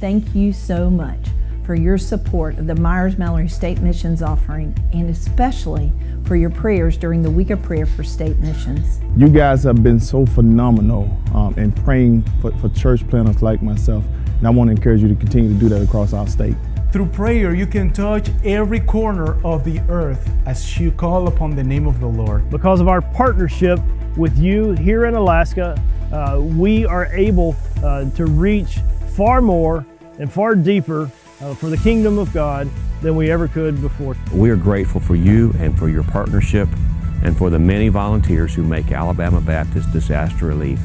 thank you so much for your support of the Myers Mallory State Missions offering and especially for your prayers during the week of prayer for state missions. You guys have been so phenomenal um, in praying for, for church planners like myself, and I want to encourage you to continue to do that across our state. Through prayer, you can touch every corner of the earth as you call upon the name of the Lord. Because of our partnership with you here in Alaska, uh, we are able uh, to reach far more and far deeper uh, for the kingdom of God than we ever could before. We are grateful for you and for your partnership and for the many volunteers who make Alabama Baptist Disaster Relief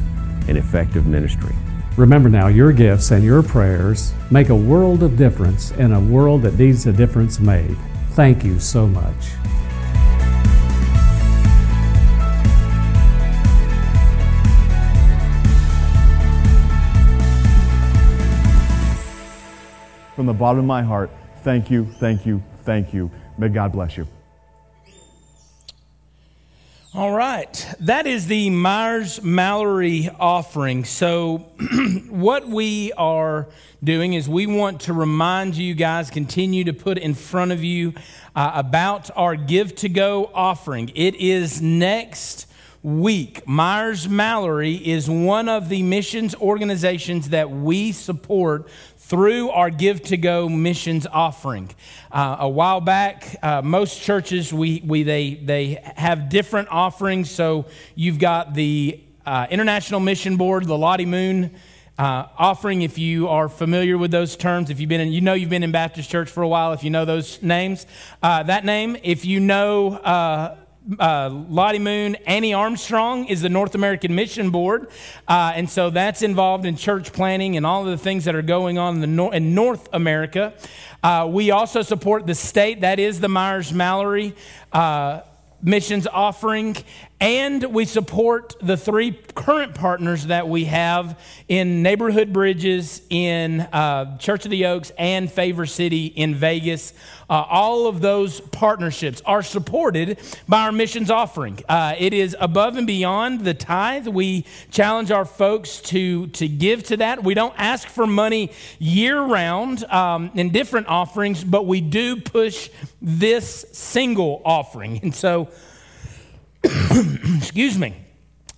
an effective ministry. Remember now, your gifts and your prayers make a world of difference in a world that needs a difference made. Thank you so much. From the bottom of my heart, thank you, thank you, thank you. May God bless you. All right. That is the Myers Mallory offering. So, what we are doing is we want to remind you guys, continue to put in front of you uh, about our Give to Go offering. It is next week. Myers Mallory is one of the missions organizations that we support through our Give to Go missions offering. Uh, a while back, uh, most churches we, we they they have different offerings. So you've got the uh, International Mission Board, the Lottie Moon. Uh, offering, if you are familiar with those terms, if you've been in, you know you've been in Baptist church for a while, if you know those names, uh, that name, if you know uh, Lottie Moon, Annie Armstrong is the North American Mission Board, uh, and so that's involved in church planning and all of the things that are going on in, nor- in North America. Uh, we also support the state, that is the Myers Mallory uh, missions offering, and we support the three current partners that we have in Neighborhood Bridges, in uh, Church of the Oaks, and Favor City in Vegas. Uh, all of those partnerships are supported by our missions offering. Uh, it is above and beyond the tithe. We challenge our folks to, to give to that. We don't ask for money year round um, in different offerings, but we do push this single offering. And so, excuse me.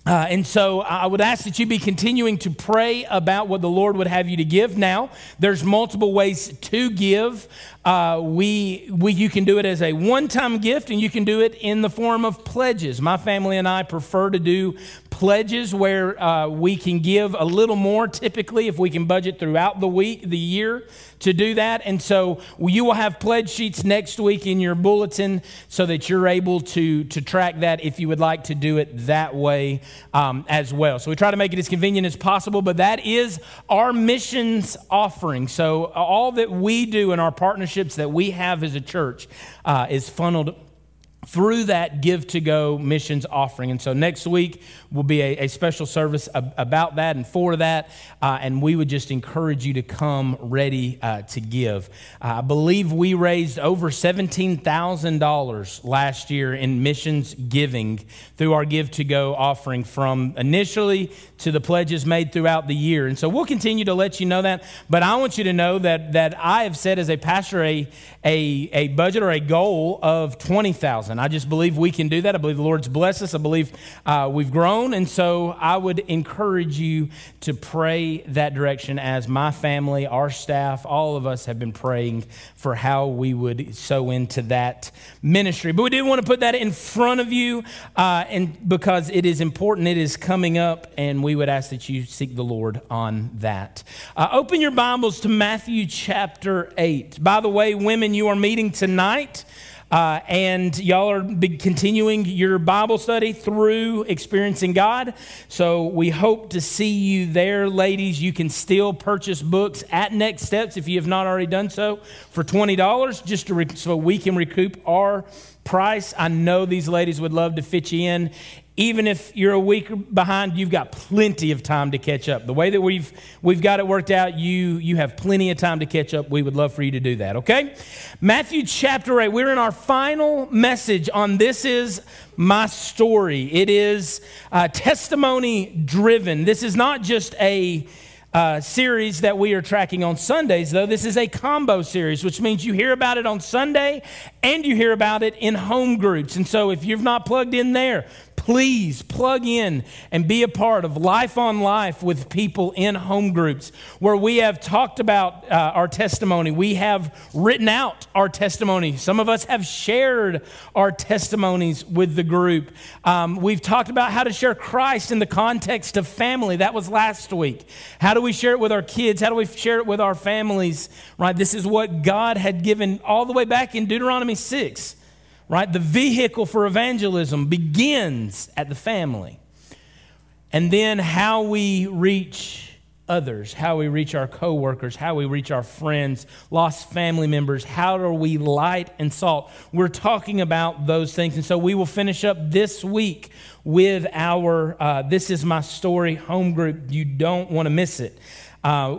Uh, and so I would ask that you be continuing to pray about what the Lord would have you to give. Now, there's multiple ways to give. Uh, we, we, you can do it as a one time gift, and you can do it in the form of pledges. My family and I prefer to do pledges where uh, we can give a little more typically if we can budget throughout the week, the year to do that. And so you will have pledge sheets next week in your bulletin so that you're able to, to track that if you would like to do it that way um, as well. So we try to make it as convenient as possible, but that is our missions offering. So all that we do in our partnerships that we have as a church uh, is funneled through that give to go missions offering. And so next week will be a, a special service ab- about that and for that. Uh, and we would just encourage you to come ready uh, to give. Uh, I believe we raised over $17,000 last year in missions giving through our give to go offering from initially to the pledges made throughout the year. And so we'll continue to let you know that. But I want you to know that, that I have set as a pastor a, a, a budget or a goal of 20000 I just believe we can do that. I believe the Lord's blessed us. I believe uh, we've grown. And so I would encourage you to pray that direction as my family, our staff, all of us have been praying for how we would sow into that ministry. But we did want to put that in front of you uh, and because it is important. It is coming up, and we would ask that you seek the Lord on that. Uh, open your Bibles to Matthew chapter 8. By the way, women, you are meeting tonight. Uh, and y'all are continuing your Bible study through experiencing God. So we hope to see you there, ladies. You can still purchase books at Next Steps if you have not already done so for $20 just to so we can recoup our price. I know these ladies would love to fit you in even if you're a week behind, you've got plenty of time to catch up. The way that we've we've got it worked out, you you have plenty of time to catch up. We would love for you to do that, okay? Matthew chapter 8. We're in our final message on this is my story. It is uh, testimony driven. This is not just a uh, series that we are tracking on Sundays, though. This is a combo series, which means you hear about it on Sunday and you hear about it in home groups. And so if you've not plugged in there, please plug in and be a part of Life on Life with people in home groups where we have talked about uh, our testimony. We have written out our testimony. Some of us have shared our testimonies with the group. Um, we've talked about how to share Christ in the context of family. That was last week. How do we share it with our kids? How do we share it with our families? Right? This is what God had given all the way back in Deuteronomy 6 right? The vehicle for evangelism begins at the family. And then how we reach others, how we reach our coworkers, how we reach our friends, lost family members, how are we light and salt? We're talking about those things. And so we will finish up this week with our uh, This Is My Story home group. You don't want to miss it. Uh,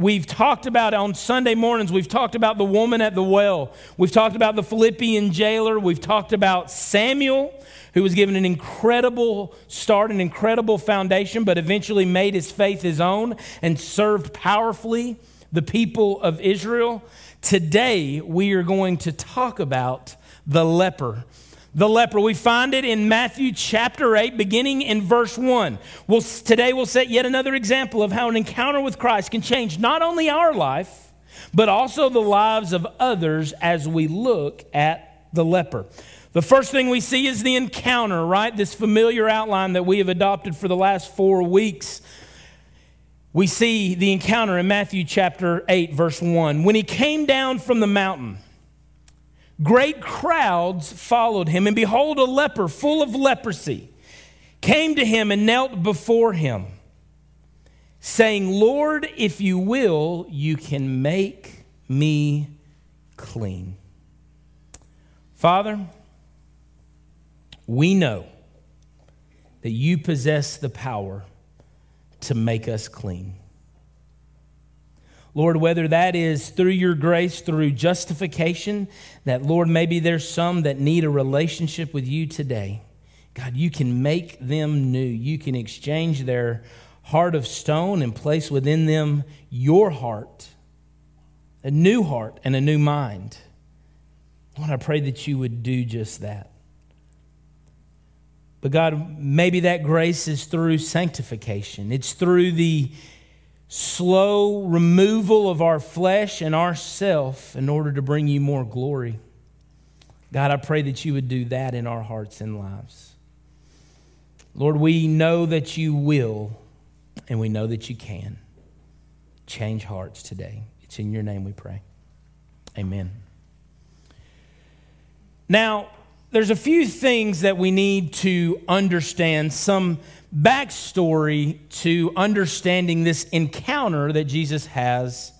We've talked about on Sunday mornings, we've talked about the woman at the well. We've talked about the Philippian jailer. We've talked about Samuel, who was given an incredible start, an incredible foundation, but eventually made his faith his own and served powerfully the people of Israel. Today, we are going to talk about the leper the leper. We find it in Matthew chapter 8, beginning in verse 1. We'll, today we'll set yet another example of how an encounter with Christ can change not only our life, but also the lives of others as we look at the leper. The first thing we see is the encounter, right? This familiar outline that we have adopted for the last four weeks. We see the encounter in Matthew chapter 8, verse 1. When he came down from the mountain, Great crowds followed him, and behold, a leper full of leprosy came to him and knelt before him, saying, Lord, if you will, you can make me clean. Father, we know that you possess the power to make us clean. Lord, whether that is through your grace, through justification, that, Lord, maybe there's some that need a relationship with you today. God, you can make them new. You can exchange their heart of stone and place within them your heart, a new heart and a new mind. Lord, I pray that you would do just that. But God, maybe that grace is through sanctification. It's through the slow removal of our flesh and our self in order to bring you more glory. God, I pray that you would do that in our hearts and lives. Lord, we know that you will, and we know that you can change hearts today. It's in your name we pray. Amen. Now, there's a few things that we need to understand, some backstory to understanding this encounter that Jesus has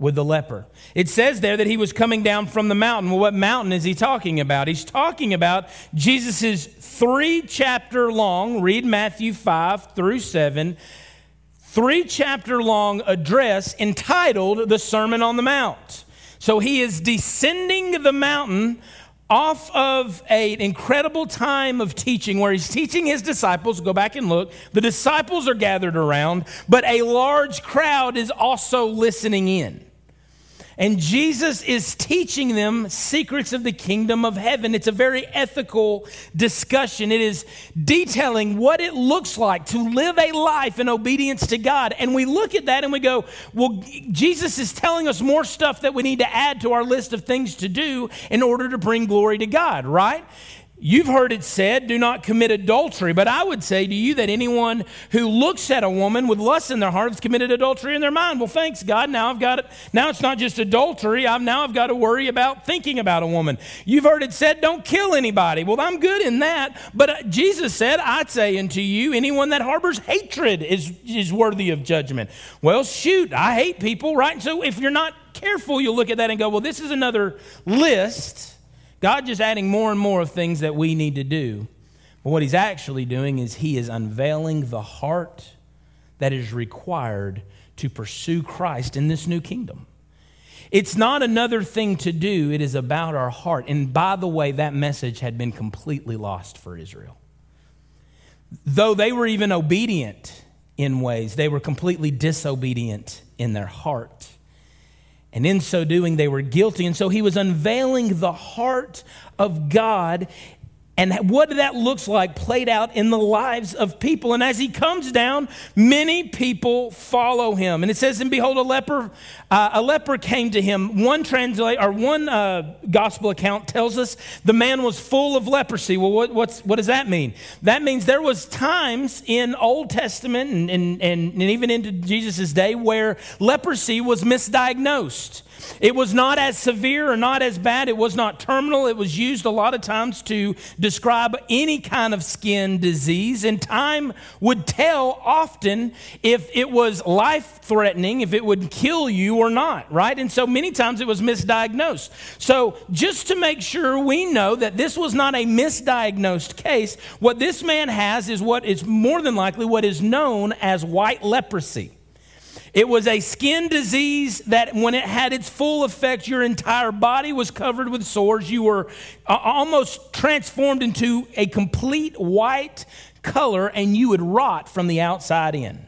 with the leper. It says there that he was coming down from the mountain. Well, what mountain is he talking about? He's talking about Jesus' three chapter long, read Matthew 5 through 7, three chapter long address entitled the Sermon on the Mount. So he is descending the mountain off of an incredible time of teaching where he's teaching his disciples. Go back and look. The disciples are gathered around, but a large crowd is also listening in. And Jesus is teaching them secrets of the kingdom of heaven. It's a very ethical discussion. It is detailing what it looks like to live a life in obedience to God. And we look at that and we go, well, Jesus is telling us more stuff that we need to add to our list of things to do in order to bring glory to God, right? You've heard it said, do not commit adultery. But I would say to you that anyone who looks at a woman with lust in their heart has committed adultery in their mind. Well, thanks God. Now I've got it. Now it's not just adultery. I've now I've got to worry about thinking about a woman. You've heard it said, don't kill anybody. Well, I'm good in that. But uh, Jesus said, I'd say unto you, anyone that harbors hatred is, is worthy of judgment. Well, shoot, I hate people, right? And so if you're not careful, you'll look at that and go, well, this is another list God just adding more and more of things that we need to do. But what He's actually doing is He is unveiling the heart that is required to pursue Christ in this new kingdom. It's not another thing to do, it is about our heart. And by the way, that message had been completely lost for Israel. Though they were even obedient in ways. They were completely disobedient in their heart. And in so doing, they were guilty. And so he was unveiling the heart of God and what that looks like played out in the lives of people. And as he comes down, many people follow him. And it says, "And behold, a leper, uh, a leper came to him." One translate or one uh, gospel account tells us the man was full of leprosy. Well, what, what's, what does that mean? That means there was times in Old Testament and, and, and even into Jesus' day where leprosy was misdiagnosed. It was not as severe or not as bad. It was not terminal. It was used a lot of times to describe any kind of skin disease. And time would tell often if it was life threatening, if it would kill you or not, right? And so many times it was misdiagnosed. So just to make sure we know that this was not a misdiagnosed case, what this man has is what is more than likely what is known as white leprosy. It was a skin disease that, when it had its full effect, your entire body was covered with sores. You were uh, almost transformed into a complete white color, and you would rot from the outside in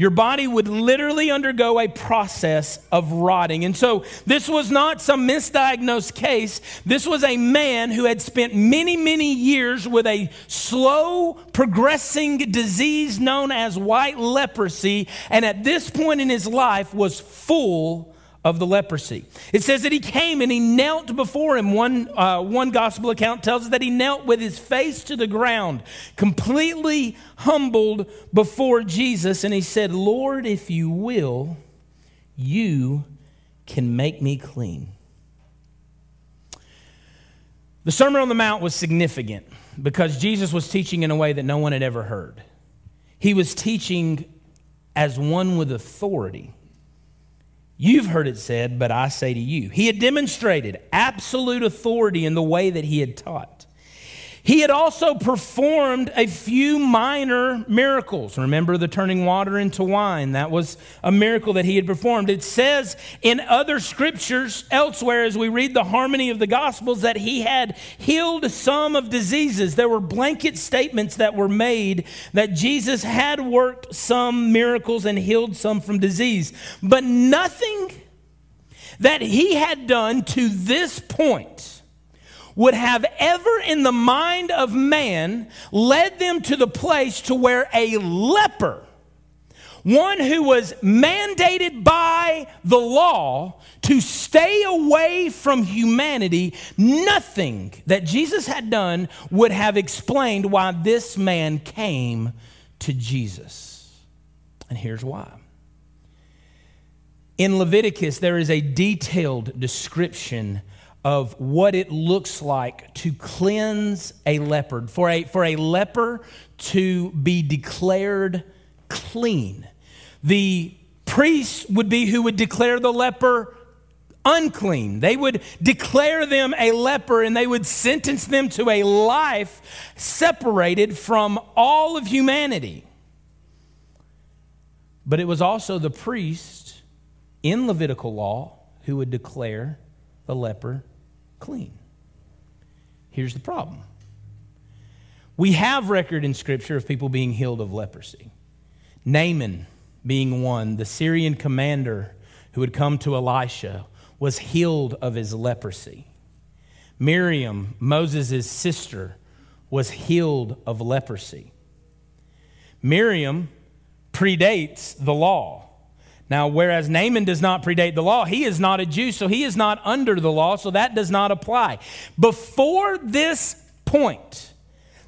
your body would literally undergo a process of rotting. And so this was not some misdiagnosed case. This was a man who had spent many, many years with a slow progressing disease known as white leprosy. And at this point in his life was full of the leprosy. It says that he came and he knelt before him. One, uh, one gospel account tells us that he knelt with his face to the ground, completely humbled before Jesus. And he said, Lord, if you will, you can make me clean. The Sermon on the Mount was significant because Jesus was teaching in a way that no one had ever heard. He was teaching as one with authority. You've heard it said, but I say to you. He had demonstrated absolute authority in the way that he had taught. He had also performed a few minor miracles. Remember the turning water into wine? That was a miracle that he had performed. It says in other scriptures elsewhere, as we read the harmony of the Gospels, that he had healed some of diseases. There were blanket statements that were made that Jesus had worked some miracles and healed some from disease. But nothing that he had done to this point would have ever in the mind of man led them to the place to where a leper one who was mandated by the law to stay away from humanity, nothing that Jesus had done would have explained why this man came to Jesus. And here's why. In Leviticus, there is a detailed description of what it looks like to cleanse a leopard, for a, for a leper to be declared clean. The priest would be who would declare the leper unclean. They would declare them a leper and they would sentence them to a life separated from all of humanity. But it was also the priest in Levitical law who would declare the leper clean. Here's the problem we have record in Scripture of people being healed of leprosy. Naaman being one, the Syrian commander who had come to Elisha, was healed of his leprosy. Miriam, Moses' sister, was healed of leprosy. Miriam predates the law. Now, whereas Naaman does not predate the law, he is not a Jew, so he is not under the law, so that does not apply. Before this point,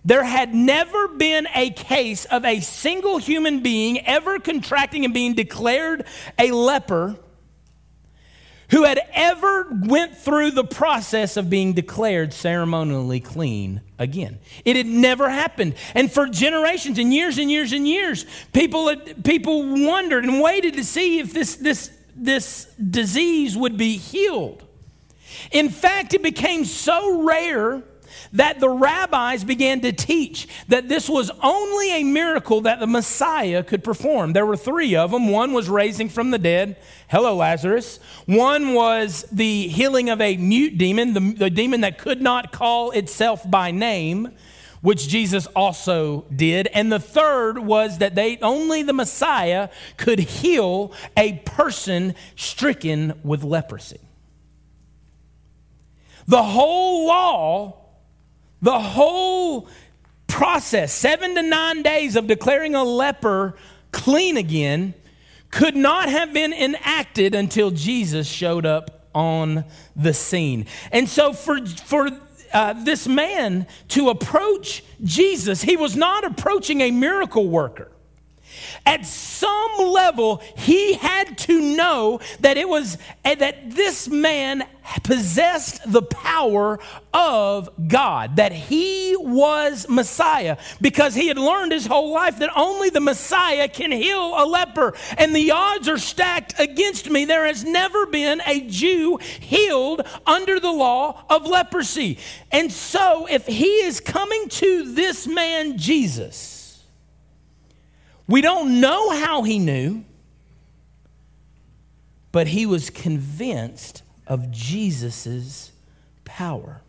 there had never been a case of a single human being ever contracting and being declared a leper who had ever went through the process of being declared ceremonially clean again. It had never happened. And for generations and years and years and years, people, had, people wondered and waited to see if this, this, this disease would be healed. In fact, it became so rare that the rabbis began to teach that this was only a miracle that the Messiah could perform. There were three of them. One was raising from the dead. Hello, Lazarus. One was the healing of a mute demon, the, the demon that could not call itself by name which Jesus also did. And the third was that they only the Messiah could heal a person stricken with leprosy. The whole law, the whole process, seven to nine days of declaring a leper clean again, could not have been enacted until Jesus showed up on the scene. And so for, for uh, this man to approach Jesus, he was not approaching a miracle worker. At some level, he had to know that it was eh, that this man possessed the power of God, that he was Messiah, because he had learned his whole life that only the Messiah can heal a leper. And the odds are stacked against me. There has never been a Jew healed under the law of leprosy. And so, if he is coming to this man, Jesus, we don't know how he knew, but he was convinced of Jesus' power.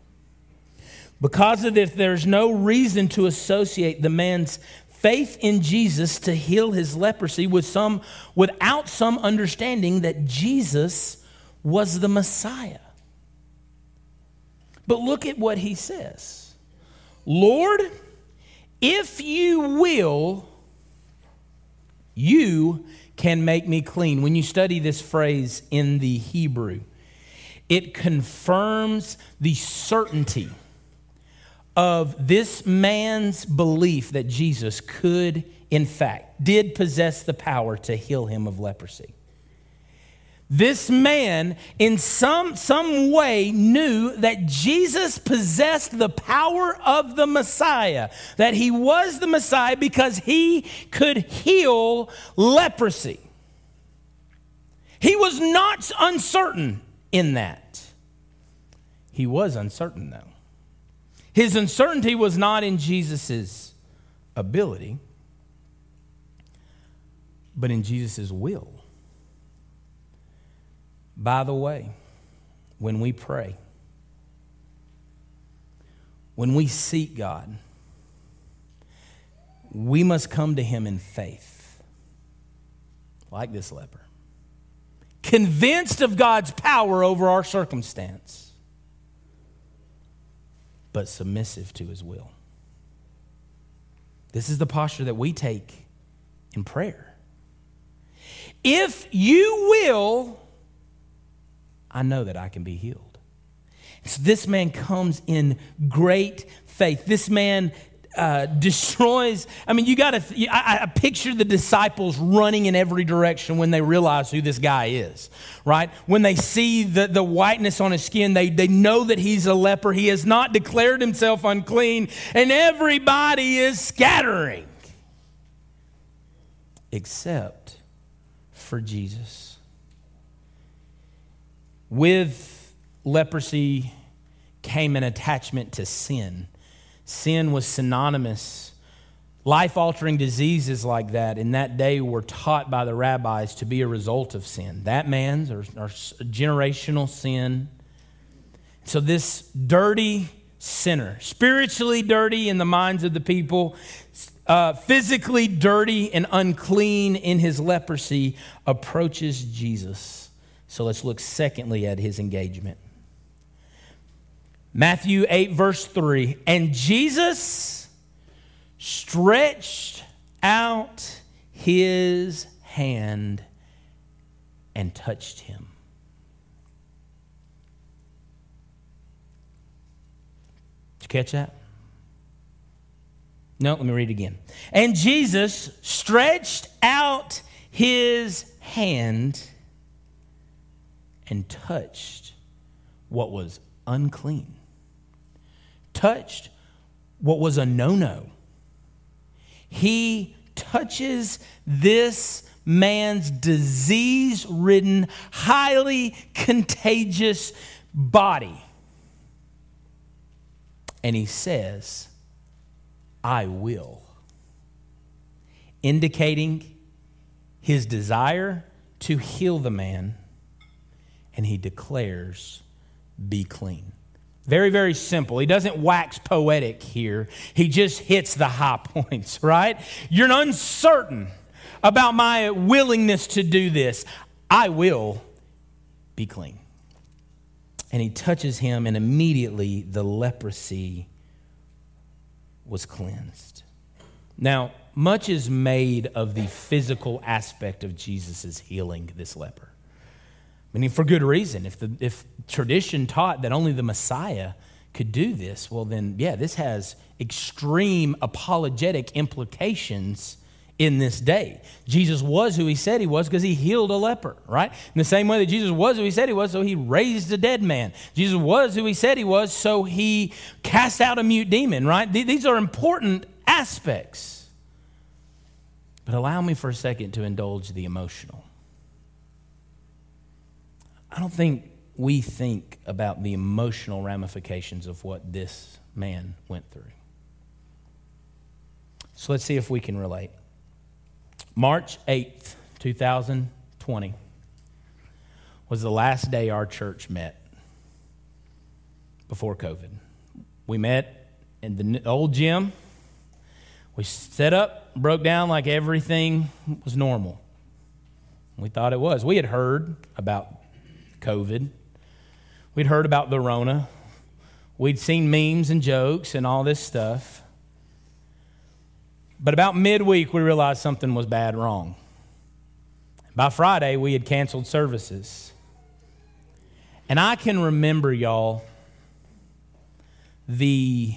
Because of this, there's no reason to associate the man's faith in Jesus to heal his leprosy with some, without some understanding that Jesus was the Messiah. But look at what he says Lord, if you will, you can make me clean. When you study this phrase in the Hebrew, it confirms the certainty of this man's belief that Jesus could, in fact, did possess the power to heal him of leprosy. This man, in some, some way, knew that Jesus possessed the power of the Messiah, that he was the Messiah because he could heal leprosy. He was not uncertain in that. He was uncertain, though. His uncertainty was not in Jesus' ability, but in Jesus' will. By the way, when we pray, when we seek God, we must come to Him in faith, like this leper, convinced of God's power over our circumstance, but submissive to His will. This is the posture that we take in prayer. If you will, I know that I can be healed. So this man comes in great faith. This man uh, destroys. I mean, you got to. I, I picture the disciples running in every direction when they realize who this guy is, right? When they see the, the whiteness on his skin, they, they know that he's a leper. He has not declared himself unclean, and everybody is scattering except for Jesus. With leprosy came an attachment to sin. Sin was synonymous. Life altering diseases like that in that day were taught by the rabbis to be a result of sin. That man's or, or generational sin. So, this dirty sinner, spiritually dirty in the minds of the people, uh, physically dirty and unclean in his leprosy, approaches Jesus. So let's look secondly at his engagement. Matthew 8, verse 3 And Jesus stretched out his hand and touched him. Did you catch that? No, let me read it again. And Jesus stretched out his hand and touched what was unclean, touched what was a no no. He touches this man's disease ridden, highly contagious body. And he says, I will, indicating his desire to heal the man and he declares, Be clean. Very, very simple. He doesn't wax poetic here. He just hits the high points, right? You're uncertain about my willingness to do this. I will be clean. And he touches him, and immediately the leprosy was cleansed. Now, much is made of the physical aspect of Jesus' healing this leper. Mean, for good reason. If, the, if tradition taught that only the Messiah could do this, well, then, yeah, this has extreme apologetic implications in this day. Jesus was who he said he was because he healed a leper, right? In the same way that Jesus was who he said he was, so he raised a dead man. Jesus was who he said he was, so he cast out a mute demon, right? These are important aspects. But allow me for a second to indulge the emotional. I don't think we think about the emotional ramifications of what this man went through. So let's see if we can relate. March 8th, 2020 was the last day our church met before COVID. We met in the old gym. We set up, broke down like everything was normal. We thought it was. We had heard about COVID. We'd heard about the Rona. We'd seen memes and jokes and all this stuff. But about midweek, we realized something was bad wrong. By Friday, we had canceled services. And I can remember, y'all, the.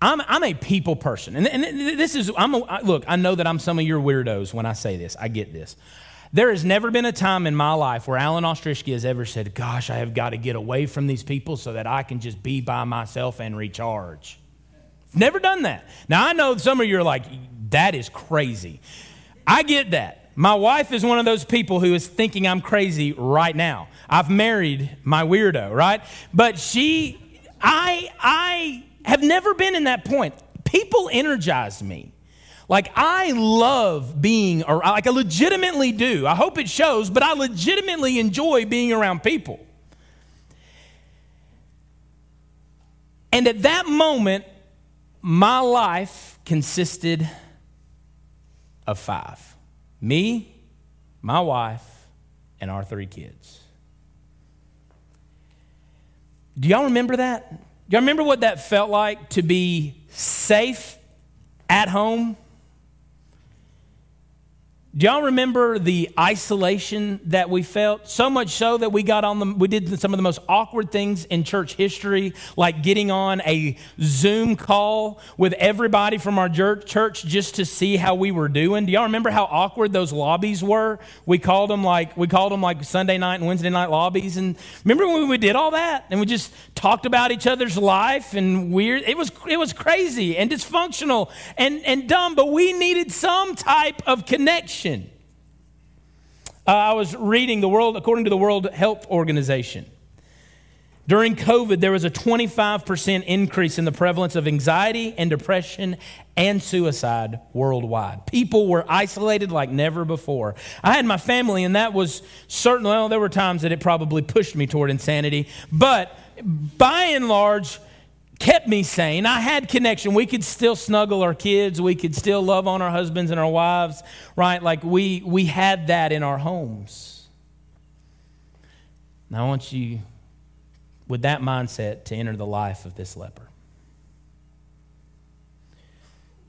I'm, I'm a people person. And, and this is, I'm a, look, I know that I'm some of your weirdos when I say this. I get this. There has never been a time in my life where Alan Ostrishki has ever said, Gosh, I have got to get away from these people so that I can just be by myself and recharge. Never done that. Now, I know some of you are like, That is crazy. I get that. My wife is one of those people who is thinking I'm crazy right now. I've married my weirdo, right? But she, I, I have never been in that point. People energize me. Like, I love being, or like, I legitimately do. I hope it shows, but I legitimately enjoy being around people. And at that moment, my life consisted of five me, my wife, and our three kids. Do y'all remember that? Y'all remember what that felt like to be safe at home? Do y'all remember the isolation that we felt? So much so that we got on the, we did some of the most awkward things in church history, like getting on a Zoom call with everybody from our church just to see how we were doing. Do y'all remember how awkward those lobbies were? We called them like, we called them like Sunday night and Wednesday night lobbies. And remember when we did all that and we just talked about each other's life and weird, it was, it was crazy and dysfunctional and, and dumb, but we needed some type of connection uh, I was reading the world, according to the World Health Organization. During COVID, there was a 25% increase in the prevalence of anxiety and depression and suicide worldwide. People were isolated like never before. I had my family, and that was certainly, well, there were times that it probably pushed me toward insanity, but by and large, kept me sane. I had connection. We could still snuggle our kids. We could still love on our husbands and our wives, right? Like we, we had that in our homes. Now I want you, with that mindset, to enter the life of this leper.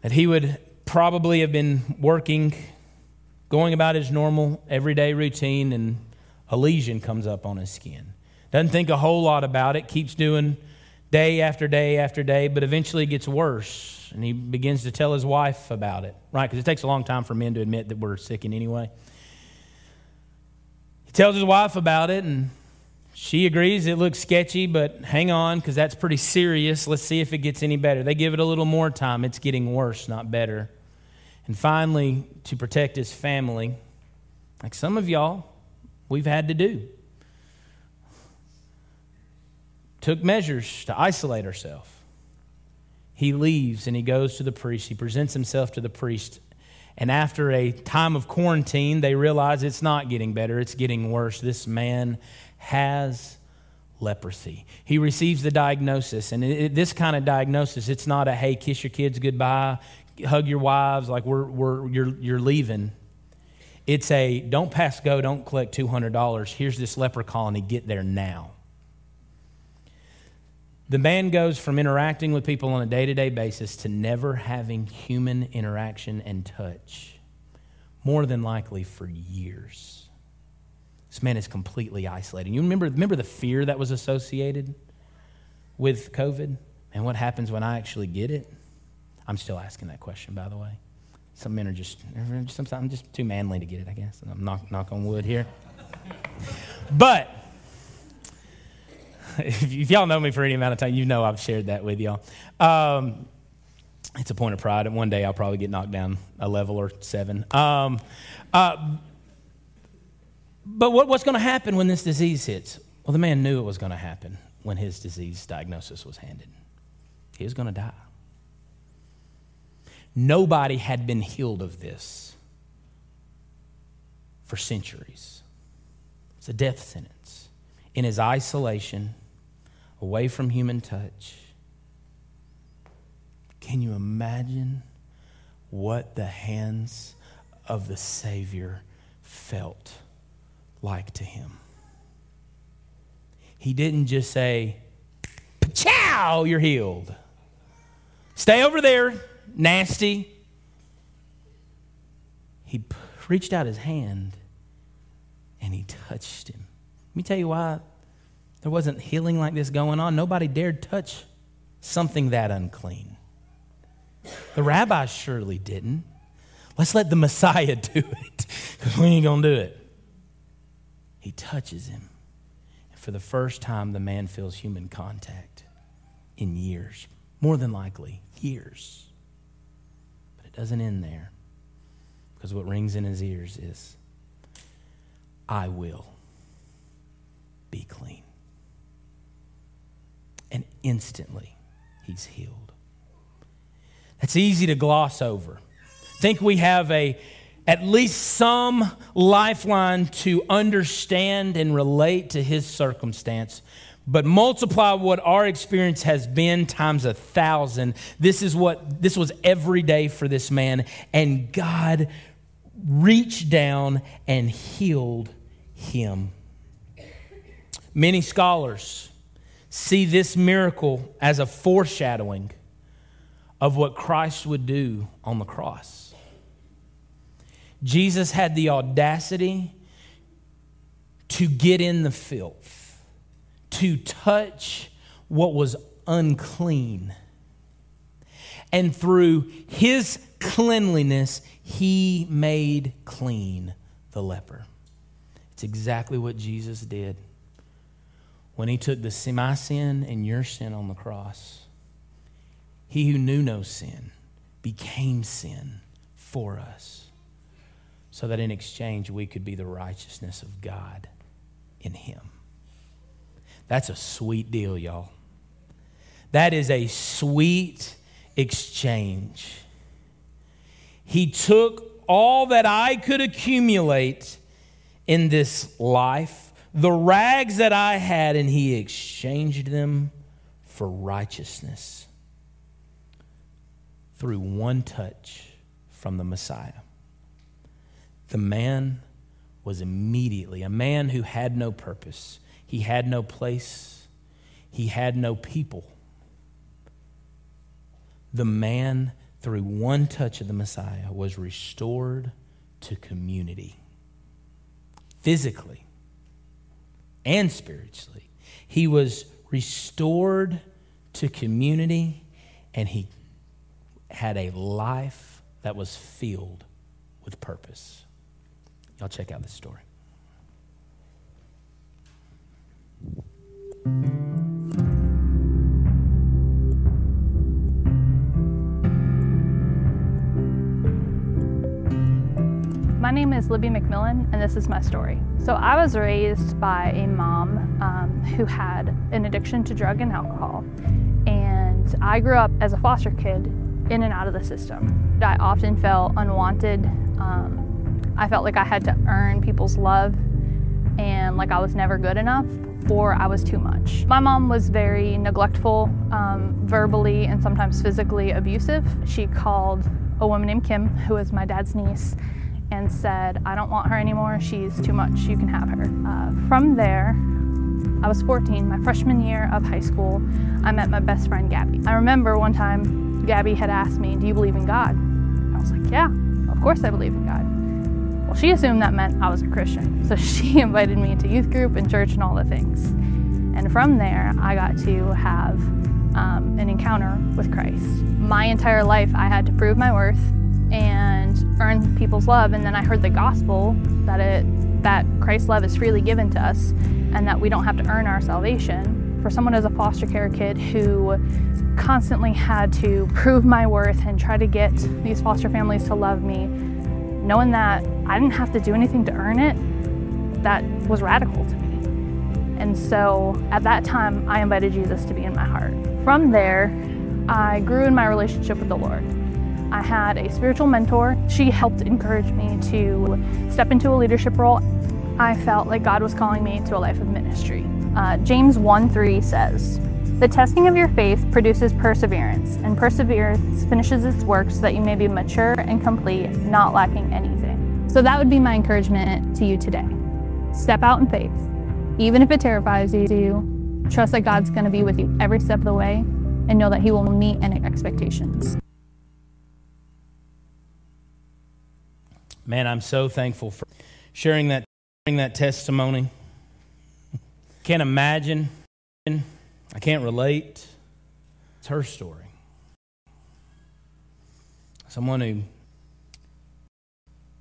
That he would probably have been working, going about his normal everyday routine, and a lesion comes up on his skin. Doesn't think a whole lot about it, keeps doing day after day after day, but eventually it gets worse. And he begins to tell his wife about it, right? Because it takes a long time for men to admit that we're sick in any way. He tells his wife about it, and she agrees it looks sketchy, but hang on, because that's pretty serious. Let's see if it gets any better. They give it a little more time. It's getting worse, not better. And finally, to protect his family, like some of y'all, we've had to do took measures to isolate herself. He leaves and he goes to the priest. He presents himself to the priest. And after a time of quarantine, they realize it's not getting better, it's getting worse. This man has leprosy. He receives the diagnosis, and it, this kind of diagnosis, it's not a hey, kiss your kids goodbye, hug your wives, like we're, we're, you're, you're leaving. It's a don't pass go, don't collect $200. Here's this leper colony, get there now. The man goes from interacting with people on a day to day basis to never having human interaction and touch, more than likely for years. This man is completely isolated. You remember, remember the fear that was associated with COVID and what happens when I actually get it? I'm still asking that question, by the way. Some men are just, I'm just too manly to get it, I guess. I'm knock, knock on wood here. But if y'all know me for any amount of time, you know I've shared that with y'all. Um, it's a point of pride, and one day I'll probably get knocked down a level or seven. Um, uh, but what, what's going to happen when this disease hits? Well, the man knew it was going to happen when his disease diagnosis was handed. He was going to die. Nobody had been healed of this for centuries. It's a death sentence. In his isolation, away from human touch, can you imagine what the hands of the Savior felt like to him? He didn't just say, Chow, you're healed. Stay over there nasty. He reached out his hand and he touched him. Let me tell you why there wasn't healing like this going on. Nobody dared touch something that unclean. The rabbis surely didn't. Let's let the Messiah do it because we ain't going to do it. He touches him. And for the first time, the man feels human contact in years, more than likely, years But it doesn't end there. Because what rings in his ears is, I will be clean. And instantly, he's healed. That's easy to gloss over. Think we have a at least some lifeline to understand and relate to his circumstance but multiply what our experience has been times a thousand. This is what this was every day for this man. And God reached down and healed him. Many scholars see this miracle as a foreshadowing of what Christ would do on the cross. Jesus had the audacity to get in the filth to touch what was unclean. And through his cleanliness, he made clean the leper. It's exactly what Jesus did when he took the my sin and your sin on the cross. He who knew no sin became sin for us so that in exchange we could be the righteousness of God in him. That's a sweet deal, y'all. That is a sweet exchange. He took all that I could accumulate in this life, the rags that I had, and he exchanged them for righteousness through one touch from the Messiah. The man was immediately a man who had no purpose he had no place, he had no people. The man, through one touch of the Messiah, was restored to community physically and spiritually. He was restored to community and he had a life that was filled with purpose. Y'all check out this story. My name is Libby McMillan, and this is my story. So, I was raised by a mom um, who had an addiction to drug and alcohol, and I grew up as a foster kid in and out of the system. I often felt unwanted. Um, I felt like I had to earn people's love and like I was never good enough or I was too much. My mom was very neglectful, um, verbally and sometimes physically abusive. She called a woman named Kim, who was my dad's niece, and said, I don't want her anymore. She's too much. You can have her. Uh, from there, I was 14, my freshman year of high school, I met my best friend Gabby. I remember one time Gabby had asked me, Do you believe in God? I was like, Yeah, of course I believe in God. Well, she assumed that meant I was a Christian. So she invited me to youth group and church and all the things. And from there, I got to have um, an encounter with Christ. My entire life, I had to prove my worth and earn people's love. And then I heard the gospel that it that Christ's love is freely given to us, and that we don't have to earn our salvation. For someone as a foster care kid who constantly had to prove my worth and try to get these foster families to love me, knowing that I didn't have to do anything to earn it, that was radical to me. And so at that time, I invited Jesus to be in my heart. From there, I grew in my relationship with the Lord. I had a spiritual mentor. She helped encourage me to step into a leadership role. I felt like God was calling me to a life of ministry. Uh, James 1 3 says, The testing of your faith produces perseverance, and perseverance finishes its work so that you may be mature and complete, not lacking anything. So that would be my encouragement to you today. Step out in faith. Even if it terrifies you, trust that God's going to be with you every step of the way and know that He will meet any expectations. Man, I'm so thankful for sharing that, sharing that testimony. Can't imagine. I can't relate. It's her story. Someone who,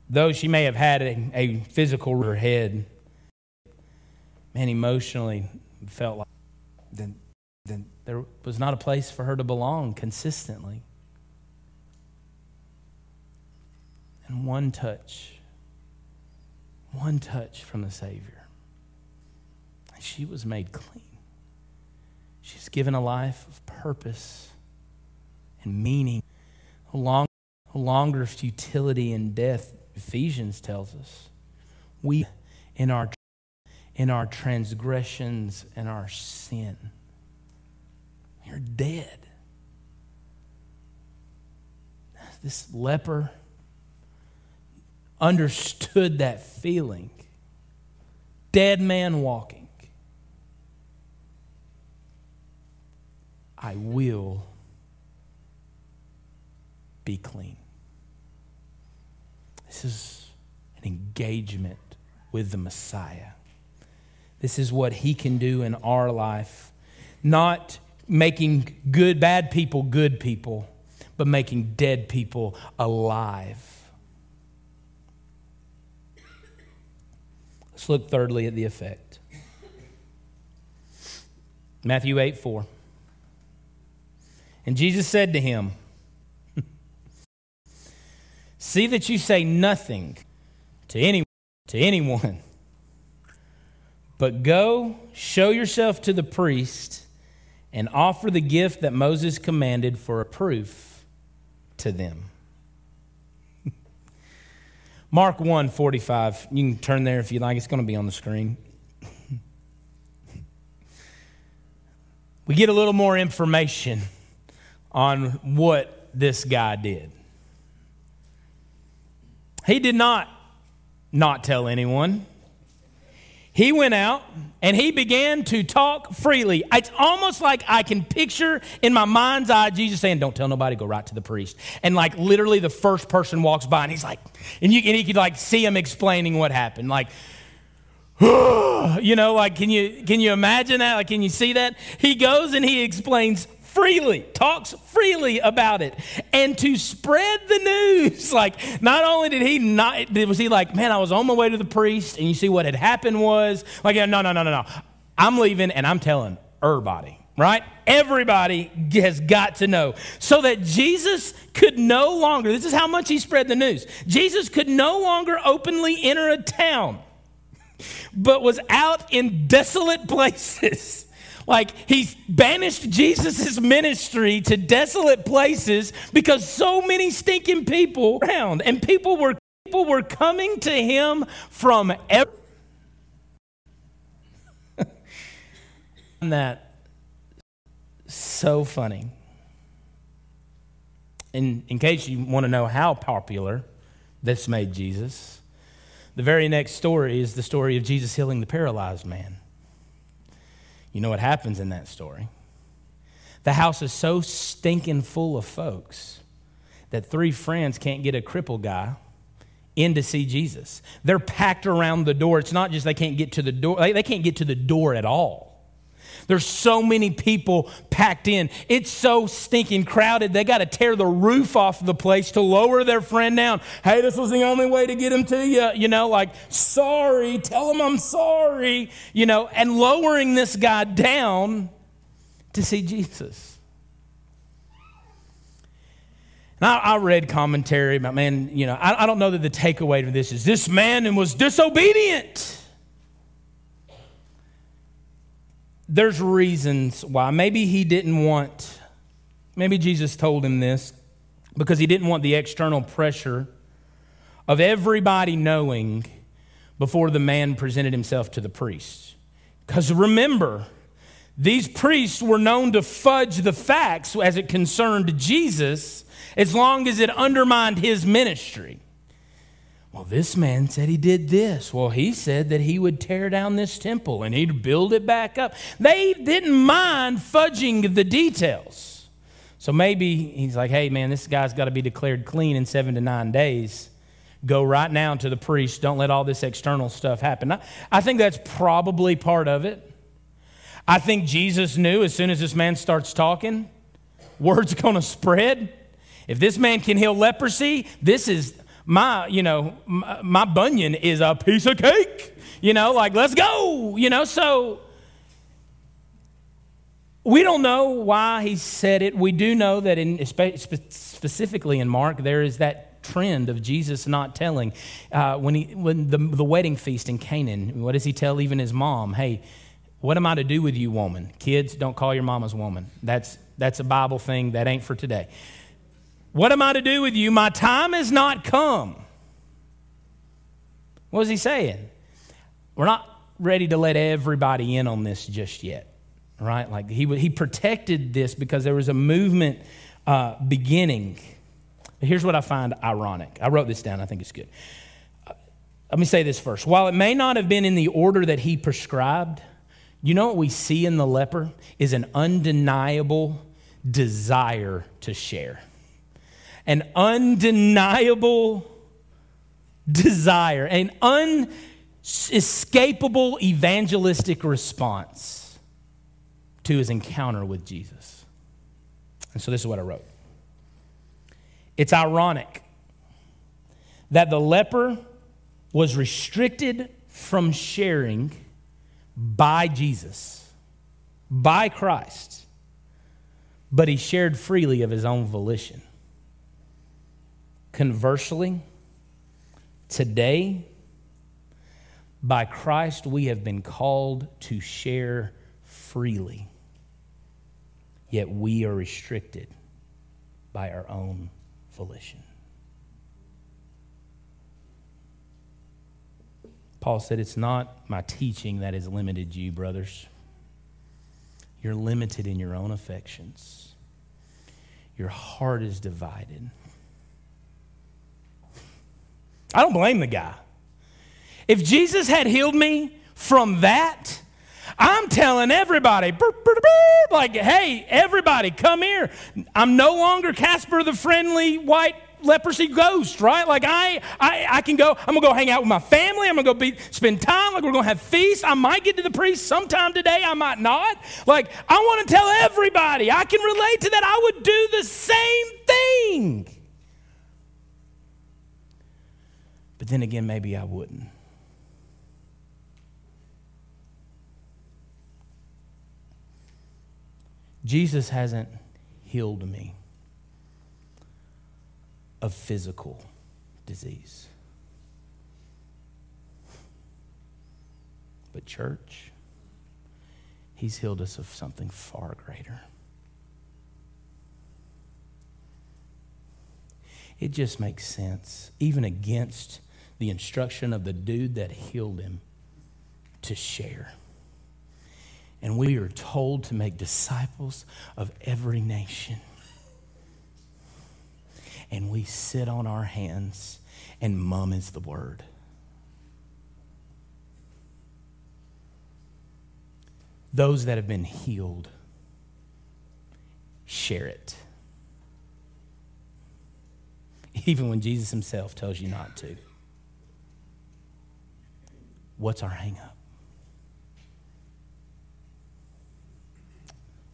though she may have had a, a physical her head, man, emotionally felt like then, then there was not a place for her to belong consistently. And one touch, one touch from the Savior, and she was made clean. She's given a life of purpose and meaning, a long, a longer futility in death. Ephesians tells us we in our in our transgressions and our sin. You're dead. This leper understood that feeling. Dead man walking. I will be clean. This is an engagement with the Messiah. This is what he can do in our life. Not making good, bad people good people, but making dead people alive. Let's look thirdly at the effect. Matthew 8 4. And Jesus said to him, See that you say nothing to, any, to anyone, but go show yourself to the priest and offer the gift that Moses commanded for a proof to them. Mark 1 45. You can turn there if you like, it's going to be on the screen. we get a little more information on what this guy did. He did not not tell anyone. He went out and he began to talk freely. It's almost like I can picture in my mind's eye Jesus saying, Don't tell nobody, go right to the priest. And like literally the first person walks by and he's like, and you, and he could like see him explaining what happened. Like, you know, like can you can you imagine that? Like, can you see that? He goes and he explains freely, talks freely about it. And to spread the news, like not only did he not, was he like, man, I was on my way to the priest, and you see what had happened was, like, no, no, no, no, no. I'm leaving and I'm telling everybody, right? Everybody has got to know. So that Jesus could no longer, this is how much he spread the news. Jesus could no longer openly enter a town, but was out in desolate places like he's banished Jesus' ministry to desolate places because so many stinking people around and people were people were coming to him from every that so funny. In, in case you want to know how popular this made Jesus, the very next story is the story of Jesus healing the paralyzed man. You know what happens in that story? The house is so stinking full of folks that three friends can't get a crippled guy in to see Jesus. They're packed around the door. It's not just they can't get to the door, they can't get to the door at all. There's so many people packed in. It's so stinking crowded. They got to tear the roof off the place to lower their friend down. Hey, this was the only way to get him to you. You know, like, sorry, tell him I'm sorry. You know, and lowering this guy down to see Jesus. And I, I read commentary about, man, you know, I, I don't know that the takeaway of this is this man was disobedient. There's reasons why. Maybe he didn't want, maybe Jesus told him this because he didn't want the external pressure of everybody knowing before the man presented himself to the priest. Because remember, these priests were known to fudge the facts as it concerned Jesus as long as it undermined his ministry. Well, this man said he did this. Well, he said that he would tear down this temple and he'd build it back up. They didn't mind fudging the details. So maybe he's like, hey, man, this guy's got to be declared clean in seven to nine days. Go right now to the priest. Don't let all this external stuff happen. I, I think that's probably part of it. I think Jesus knew as soon as this man starts talking, word's going to spread. If this man can heal leprosy, this is my, you know, my, my bunion is a piece of cake. You know, like, let's go. You know, so we don't know why he said it. We do know that in specifically in Mark, there is that trend of Jesus not telling. Uh, when he when the, the wedding feast in Canaan, what does he tell even his mom? Hey, what am I to do with you, woman? Kids, don't call your mama's woman. That's that's a Bible thing. That ain't for today. What am I to do with you? My time has not come. What was he saying? We're not ready to let everybody in on this just yet, right? Like he, he protected this because there was a movement uh, beginning. Here's what I find ironic. I wrote this down, I think it's good. Uh, let me say this first. While it may not have been in the order that he prescribed, you know what we see in the leper is an undeniable desire to share an undeniable desire, an unescapable evangelistic response to his encounter with Jesus. And so this is what I wrote. It's ironic that the leper was restricted from sharing by Jesus, by Christ, but he shared freely of his own volition. Conversely, today, by Christ, we have been called to share freely, yet we are restricted by our own volition. Paul said, It's not my teaching that has limited you, brothers. You're limited in your own affections, your heart is divided. I don't blame the guy. If Jesus had healed me from that, I'm telling everybody, like, hey, everybody, come here. I'm no longer Casper the friendly white leprosy ghost, right? Like I, I, I can go. I'm gonna go hang out with my family. I'm gonna go be, spend time. Like we're gonna have feasts. I might get to the priest sometime today. I might not. Like I want to tell everybody. I can relate to that. I would do the same thing. But then again, maybe I wouldn't. Jesus hasn't healed me of physical disease. But, church, He's healed us of something far greater. It just makes sense, even against the instruction of the dude that healed him to share. And we are told to make disciples of every nation. And we sit on our hands, and mum is the word. Those that have been healed, share it. Even when Jesus himself tells you not to. What's our hang up?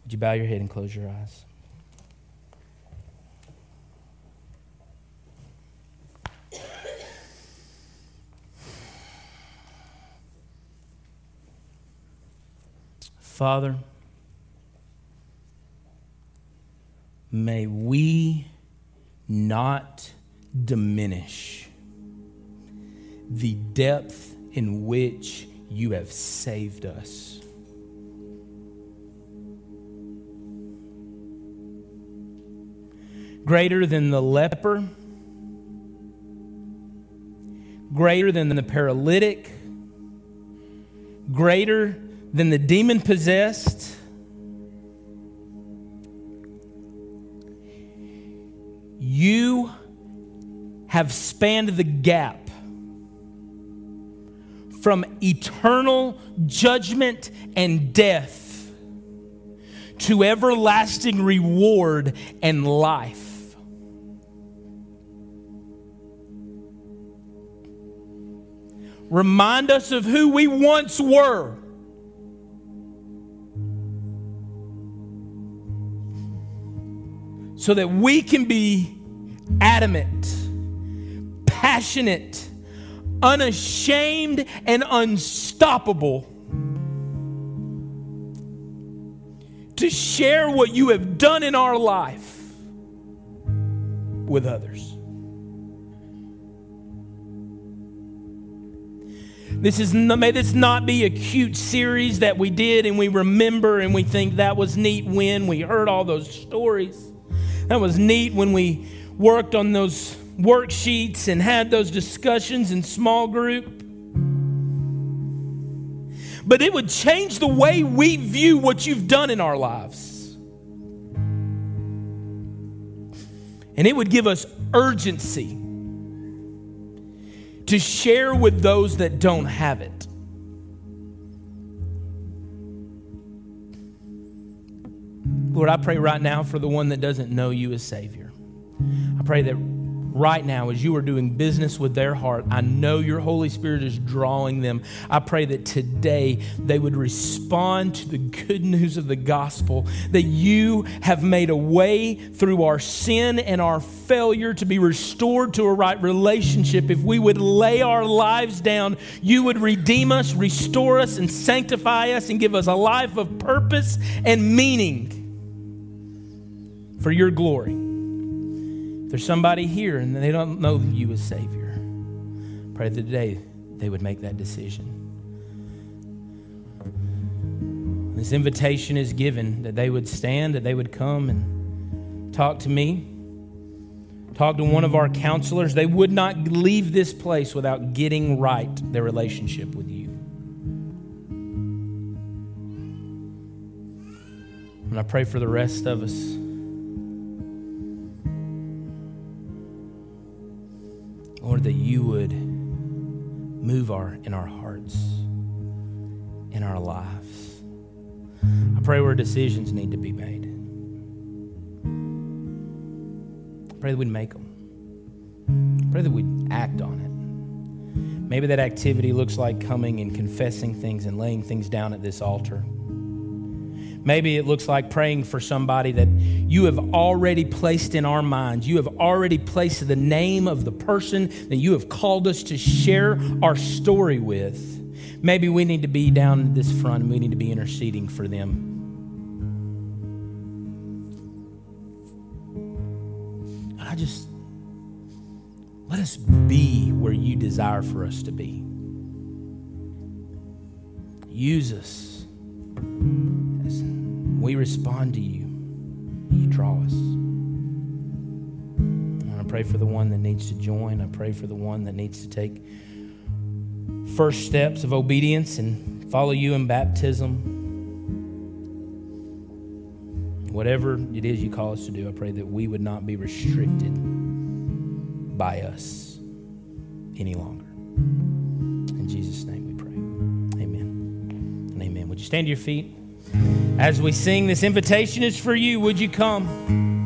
Would you bow your head and close your eyes? Father, may we not diminish the depth in which you have saved us. Greater than the leper, greater than the paralytic, greater than the demon possessed. You have spanned the gap from eternal judgment and death to everlasting reward and life. Remind us of who we once were. So that we can be adamant, passionate, unashamed, and unstoppable to share what you have done in our life with others. This is may this not be a cute series that we did and we remember and we think that was neat when we heard all those stories. That was neat when we worked on those worksheets and had those discussions in small group. But it would change the way we view what you've done in our lives. And it would give us urgency to share with those that don't have it. Lord, I pray right now for the one that doesn't know you as Savior. I pray that right now as you are doing business with their heart. I know your Holy Spirit is drawing them. I pray that today they would respond to the good news of the gospel that you have made a way through our sin and our failure to be restored to a right relationship. If we would lay our lives down, you would redeem us, restore us, and sanctify us and give us a life of purpose and meaning for your glory there's somebody here and they don't know you as Savior, pray that today they would make that decision. This invitation is given that they would stand, that they would come and talk to me, talk to one of our counselors. They would not leave this place without getting right their relationship with you. And I pray for the rest of us. Lord, that you would move our in our hearts, in our lives. I pray where decisions need to be made. I pray that we'd make them. I pray that we'd act on it. Maybe that activity looks like coming and confessing things and laying things down at this altar. Maybe it looks like praying for somebody that you have already placed in our minds. You have already placed the name of the person that you have called us to share our story with. Maybe we need to be down this front and we need to be interceding for them. I just let us be where you desire for us to be. Use us we respond to you, you draw us. And I pray for the one that needs to join. I pray for the one that needs to take first steps of obedience and follow you in baptism. Whatever it is you call us to do, I pray that we would not be restricted by us any longer. In Jesus' name we pray. Amen. And amen. Would you stand to your feet? As we sing, this invitation is for you. Would you come?